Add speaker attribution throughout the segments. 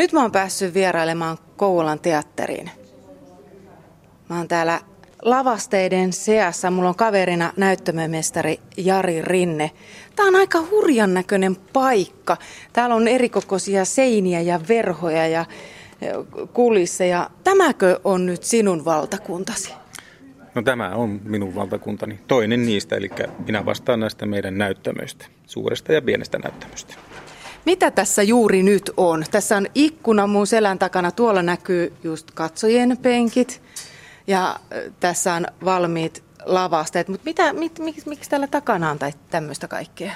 Speaker 1: Nyt mä oon päässyt vierailemaan Kouvolan teatteriin. Mä oon täällä lavasteiden seassa. Mulla on kaverina näyttämömestari Jari Rinne. Tää on aika hurjan näköinen paikka. Täällä on erikokoisia seiniä ja verhoja ja kulisseja. Tämäkö on nyt sinun valtakuntasi?
Speaker 2: No tämä on minun valtakuntani. Toinen niistä, eli minä vastaan näistä meidän näyttämöistä, suuresta ja pienestä näyttämöstä.
Speaker 1: Mitä tässä juuri nyt on? Tässä on ikkuna mun selän takana. Tuolla näkyy just katsojien penkit ja tässä on valmiit lavasteet. Mutta mitä, mit, mik, miksi täällä takana on tai tämmöistä kaikkea?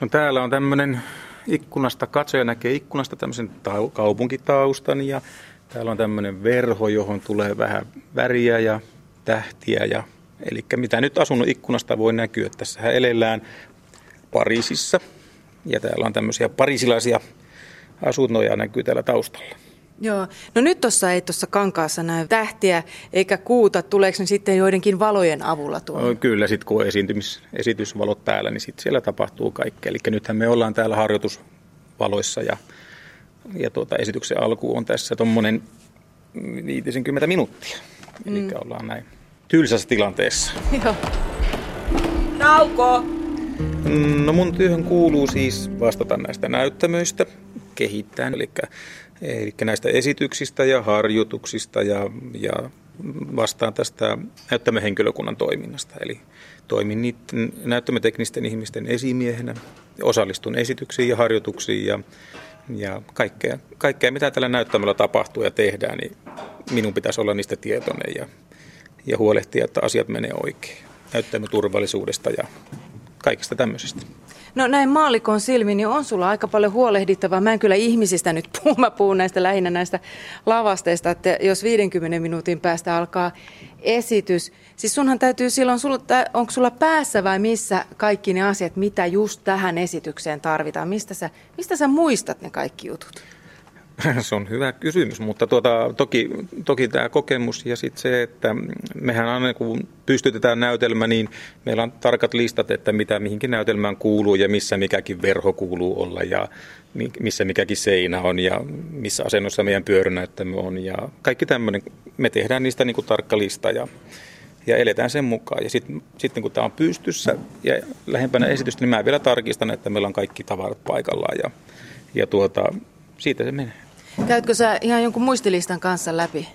Speaker 2: No täällä on tämmöinen ikkunasta, katsoja näkee ikkunasta tämmöisen tau, kaupunkitaustan ja täällä on tämmöinen verho, johon tulee vähän väriä ja tähtiä. Ja, eli mitä nyt asunut ikkunasta voi näkyä. Tässähän elellään Pariisissa ja täällä on tämmöisiä parisilaisia asuntoja näkyy täällä taustalla.
Speaker 1: Joo. No nyt tuossa ei tuossa kankaassa näy tähtiä eikä kuuta. Tuleeko ne sitten joidenkin valojen avulla tuonne?
Speaker 2: No, kyllä, sitten kun on esiintymis, esitysvalot täällä, niin sitten siellä tapahtuu kaikkea. Eli nythän me ollaan täällä harjoitusvaloissa ja, ja tuota, esityksen alku on tässä tuommoinen 50 minuuttia. Mm. Eli ollaan näin tylsässä tilanteessa.
Speaker 1: Joo.
Speaker 3: Nauko!
Speaker 2: No mun työhön kuuluu siis vastata näistä näyttämöistä, kehittää, eli, eli näistä esityksistä ja harjoituksista ja, ja vastaan tästä näyttämöhenkilökunnan toiminnasta. Eli toimin niiden näyttämöteknisten ihmisten esimiehenä, osallistun esityksiin ja harjoituksiin ja, ja kaikkea, kaikkea, mitä tällä näyttämöllä tapahtuu ja tehdään, niin minun pitäisi olla niistä tietoinen ja, ja huolehtia, että asiat menee oikein. Näyttämö turvallisuudesta ja kaikista tämmöisistä.
Speaker 1: No näin maalikon silmin, niin on sulla aika paljon huolehdittavaa. Mä en kyllä ihmisistä nyt puhu, mä puhun näistä lähinnä näistä lavasteista, että jos 50 minuutin päästä alkaa esitys, siis sunhan täytyy silloin, onko sulla päässä vai missä kaikki ne asiat, mitä just tähän esitykseen tarvitaan? Mistä sä, mistä sä muistat ne kaikki jutut?
Speaker 2: Se on hyvä kysymys, mutta tuota, toki, toki tämä kokemus ja sitten se, että mehän aina kun pystytetään näytelmä, niin meillä on tarkat listat, että mitä mihinkin näytelmään kuuluu ja missä mikäkin verho kuuluu olla ja missä mikäkin seinä on ja missä asennossa meidän pyörönäyttämö on ja kaikki tämmöinen. Me tehdään niistä niin kuin tarkka lista ja, ja eletään sen mukaan. Ja sitten sit, kun tämä on pystyssä ja lähempänä esitystä, niin mä vielä tarkistan, että meillä on kaikki tavarat paikallaan ja, ja tuota, siitä se menee.
Speaker 1: Käytkö sä ihan jonkun muistilistan kanssa läpi?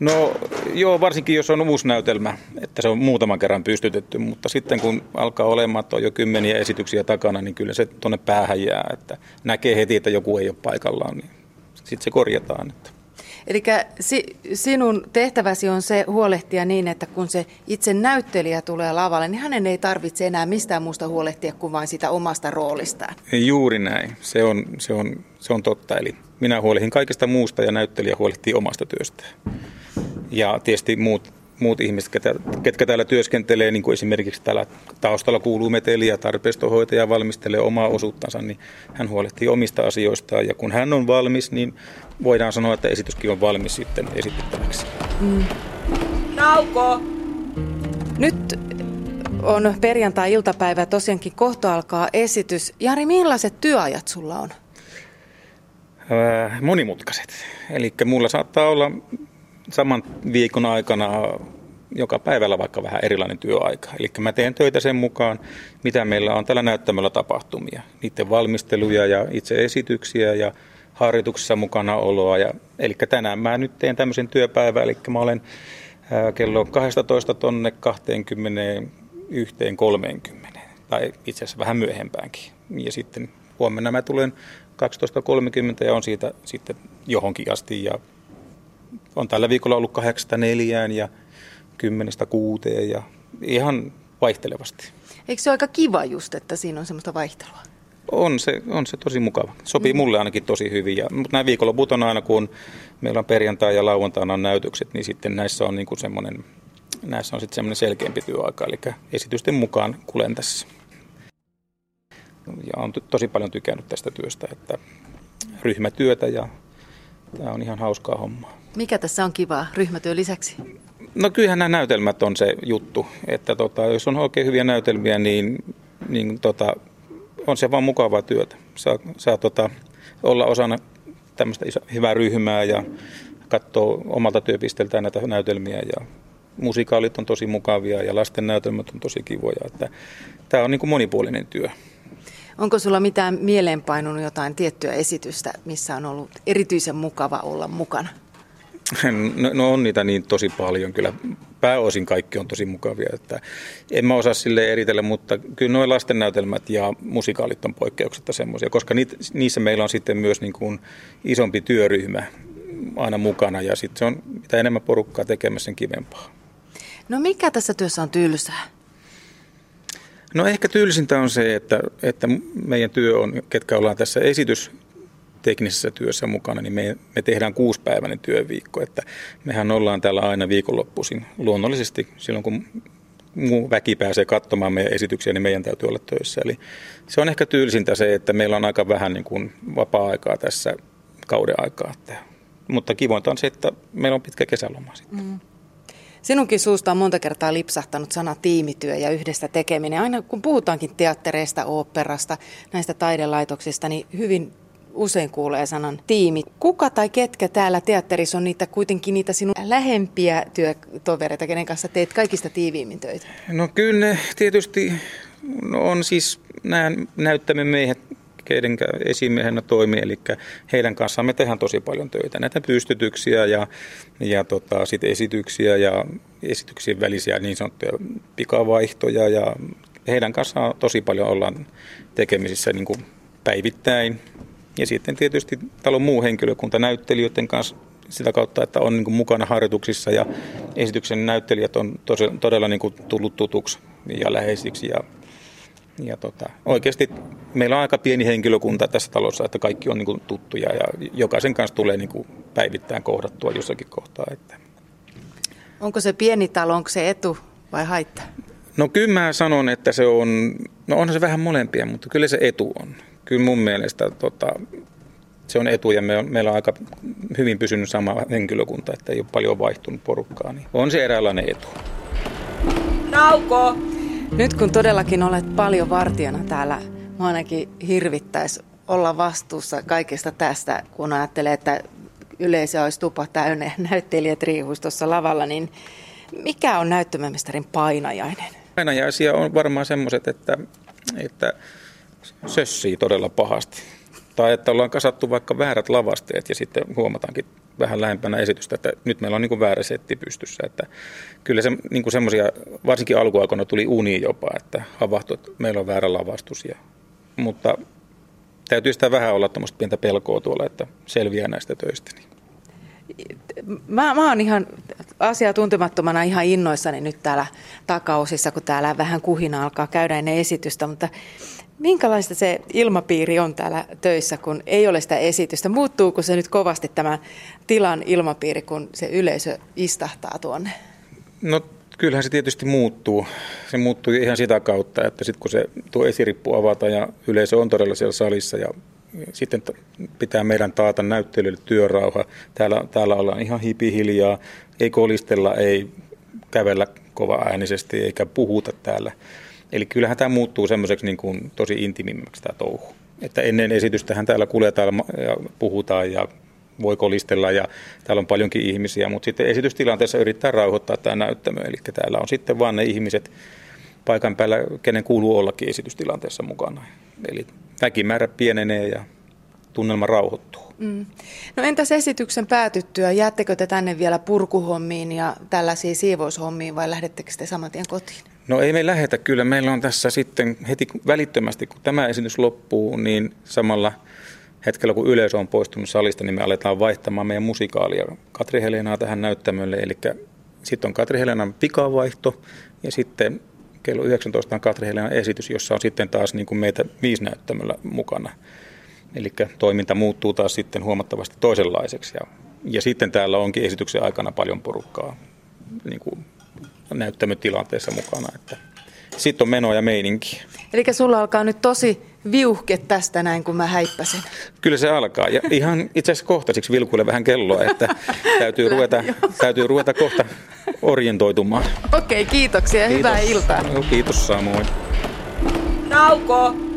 Speaker 2: No joo, varsinkin jos on uusi näytelmä, että se on muutaman kerran pystytetty, mutta sitten kun alkaa olemaan, että on jo kymmeniä esityksiä takana, niin kyllä se tuonne päähän jää, että näkee heti, että joku ei ole paikallaan, niin sitten se korjataan. Että.
Speaker 1: Eli si, sinun tehtäväsi on se huolehtia niin, että kun se itse näyttelijä tulee lavalle, niin hänen ei tarvitse enää mistään muusta huolehtia kuin vain sitä omasta roolistaan.
Speaker 2: Juuri näin, se on, se on, se on totta. Eli minä huolehdin kaikesta muusta ja näyttelijä huolehtii omasta työstään. Ja tietysti muut, muut ihmiset, ketkä, ketkä täällä työskentelee, niin kuin esimerkiksi täällä taustalla kuuluu meteli ja tarpeistohoitaja valmistelee omaa osuuttansa, niin hän huolehtii omista asioistaan. Ja kun hän on valmis, niin voidaan sanoa, että esityskin on valmis sitten esitettäväksi. Mm.
Speaker 3: Nauko!
Speaker 1: Nyt on perjantai-iltapäivä, tosiaankin kohta alkaa esitys. Jari, millaiset työajat sulla on?
Speaker 2: Monimutkaiset. Eli mulla saattaa olla saman viikon aikana joka päivällä vaikka vähän erilainen työaika. Eli mä teen töitä sen mukaan, mitä meillä on tällä näyttämällä tapahtumia. Niiden valmisteluja ja itse esityksiä ja harjoituksessa mukana oloa. Ja, eli tänään mä nyt teen tämmöisen työpäivän, eli mä olen kello 12 tonne 21.30 tai itse asiassa vähän myöhempäänkin. Ja sitten huomenna mä tulen 12.30 ja on siitä sitten johonkin asti ja on tällä viikolla ollut 8.4 ja 10.6 ja ihan vaihtelevasti.
Speaker 1: Eikö se ole aika kiva just, että siinä on semmoista vaihtelua?
Speaker 2: On se, on se tosi mukava. Sopii mm. mulle ainakin tosi hyvin. Ja, mutta nämä viikonloput on aina, kun meillä on perjantai ja lauantaina on näytökset, niin sitten näissä on, niin semmoinen, näissä on sitten semmoinen selkeämpi työaika. Eli esitysten mukaan kulen tässä. Ja on tosi paljon tykännyt tästä työstä, että ryhmätyötä ja tämä on ihan hauskaa hommaa.
Speaker 1: Mikä tässä on kivaa ryhmätyön lisäksi?
Speaker 2: No kyllähän nämä näytelmät on se juttu, että tota, jos on oikein hyviä näytelmiä, niin, niin tota, on se vaan mukavaa työtä. Saa, saa tota, olla osana tämmöistä hyvää ryhmää ja katsoo omalta työpisteeltään näitä näytelmiä ja musikaalit on tosi mukavia ja lasten näytelmät on tosi kivoja. Että tämä on niin kuin monipuolinen työ.
Speaker 1: Onko sulla mitään mieleenpainunut jotain tiettyä esitystä, missä on ollut erityisen mukava olla mukana?
Speaker 2: No, no on niitä niin tosi paljon. Kyllä pääosin kaikki on tosi mukavia. Että en mä osaa sille eritellä, mutta kyllä nuo lastennäytelmät ja musikaalit on poikkeuksetta semmoisia, koska niitä, niissä meillä on sitten myös niin kuin isompi työryhmä aina mukana ja sitten se on mitä enemmän porukkaa tekemässä sen kivempaa.
Speaker 1: No mikä tässä työssä on tylsää?
Speaker 2: No ehkä tylsintä on se, että, että meidän työ on, ketkä ollaan tässä esitys teknisessä työssä mukana, niin me, me tehdään kuuspäiväinen työviikko. Että mehän ollaan täällä aina viikonloppuisin. Luonnollisesti silloin, kun muu väki pääsee katsomaan meidän esityksiä, niin meidän täytyy olla töissä. Eli se on ehkä tylsintä se, että meillä on aika vähän niin kuin vapaa-aikaa tässä kauden aikaa. Mutta kivointa on se, että meillä on pitkä kesäloma sitten. Mm.
Speaker 1: Sinunkin suusta on monta kertaa lipsahtanut sana tiimityö ja yhdestä tekeminen. Aina kun puhutaankin teattereista, oopperasta, näistä taidelaitoksista, niin hyvin usein kuulee sanan tiimi. Kuka tai ketkä täällä teatterissa on niitä kuitenkin niitä sinun lähempiä työtovereita, kenen kanssa teet kaikista tiiviimmin töitä?
Speaker 2: No kyllä ne tietysti on siis nämä näyttämme miehet, keiden esimiehenä toimii, eli heidän kanssaan me tehdään tosi paljon töitä. Näitä pystytyksiä ja, ja tota, sit esityksiä ja esityksien välisiä niin sanottuja pikavaihtoja ja heidän kanssaan tosi paljon ollaan tekemisissä niin kuin päivittäin. Ja sitten tietysti talon muu henkilökunta näyttelijöiden kanssa sitä kautta, että on niin kuin mukana harjoituksissa ja esityksen näyttelijät on tosi, todella niin kuin tullut tutuksi ja läheisiksi ja ja tota, oikeasti meillä on aika pieni henkilökunta tässä talossa, että kaikki on niin kuin tuttuja ja jokaisen kanssa tulee niin kuin päivittäin kohdattua jossakin kohtaa. Että.
Speaker 1: Onko se pieni talo, onko se etu vai haitta?
Speaker 2: No kyllä mä sanon, että se on, no onhan se vähän molempia, mutta kyllä se etu on. Kyllä mun mielestä tota, se on etu ja me on, meillä on aika hyvin pysynyt sama henkilökunta, että ei ole paljon vaihtunut porukkaa, niin on se eräänlainen etu.
Speaker 3: Nauko!
Speaker 1: Nyt kun todellakin olet paljon vartijana täällä, mä ainakin hirvittäisi olla vastuussa kaikesta tästä, kun ajattelee, että yleisö olisi tupa täynnä näyttelijät riihuisi tuossa lavalla, niin mikä on näyttömämestarin painajainen?
Speaker 2: Painajaisia on varmaan semmoiset, että, että sössii todella pahasti. Tai että ollaan kasattu vaikka väärät lavasteet ja sitten huomataankin vähän lähempänä esitystä, että nyt meillä on niin kuin väärä setti pystyssä. Että kyllä se, niin kuin semmoisia, varsinkin alkuaikoina tuli uni jopa, että havahtui, että meillä on väärä lavastus. Ja, mutta täytyy sitä vähän olla tuommoista pientä pelkoa tuolla, että selviää näistä töistä. Niin.
Speaker 1: Mä, mä oon ihan asiaa tuntemattomana ihan innoissani nyt täällä takaosissa, kun täällä vähän kuhina alkaa käydä ennen esitystä, mutta Minkälaista se ilmapiiri on täällä töissä, kun ei ole sitä esitystä? Muuttuuko se nyt kovasti tämä tilan ilmapiiri, kun se yleisö istahtaa tuonne?
Speaker 2: No kyllähän se tietysti muuttuu. Se muuttuu ihan sitä kautta, että sitten kun se tuo esirippu avata ja yleisö on todella siellä salissa ja sitten pitää meidän taata näyttelylle työrauha. Täällä, täällä ollaan ihan hipi hiljaa, ei kolistella, ei kävellä kova äänisesti eikä puhuta täällä. Eli kyllähän tämä muuttuu semmoiseksi niin kuin tosi intimimmäksi tämä touhu. Että ennen esitystähän täällä kuljetaan ja puhutaan ja voi kolistella ja täällä on paljonkin ihmisiä, mutta sitten esitystilanteessa yrittää rauhoittaa tämä näyttämö. Eli täällä on sitten vaan ne ihmiset paikan päällä, kenen kuuluu ollakin esitystilanteessa mukana. Eli väkimäärä pienenee ja tunnelma rauhoittuu. Mm.
Speaker 1: No entäs esityksen päätyttyä, jäättekö te tänne vielä purkuhommiin ja tällaisiin siivoushommiin vai lähdettekö te saman tien kotiin?
Speaker 2: No ei me lähetä kyllä. Meillä on tässä sitten heti välittömästi, kun tämä esitys loppuu, niin samalla hetkellä kun yleisö on poistunut salista, niin me aletaan vaihtamaan meidän musikaalia Katri Helenaa tähän näyttämölle. Eli sitten on Katri Helenan pikavaihto ja sitten kello 19 on Katri Helenan esitys, jossa on sitten taas niin kuin meitä viisi näyttämöllä mukana. Eli toiminta muuttuu taas sitten huomattavasti toisenlaiseksi. Ja, ja sitten täällä onkin esityksen aikana paljon porukkaa niin kuin näyttämötilanteessa mukana. Että sitten on meno ja meininki.
Speaker 1: Eli sulla alkaa nyt tosi viuhke tästä näin, kun mä häippäsin.
Speaker 2: Kyllä se alkaa. Ja ihan itse asiassa kohta siksi vilkuille vähän kelloa, että täytyy, ruveta, täytyy ruveta kohta orientoitumaan.
Speaker 1: Okei, kiitoksia ja
Speaker 2: kiitos.
Speaker 1: hyvää iltaa.
Speaker 2: kiitos samoin.
Speaker 3: Nauko!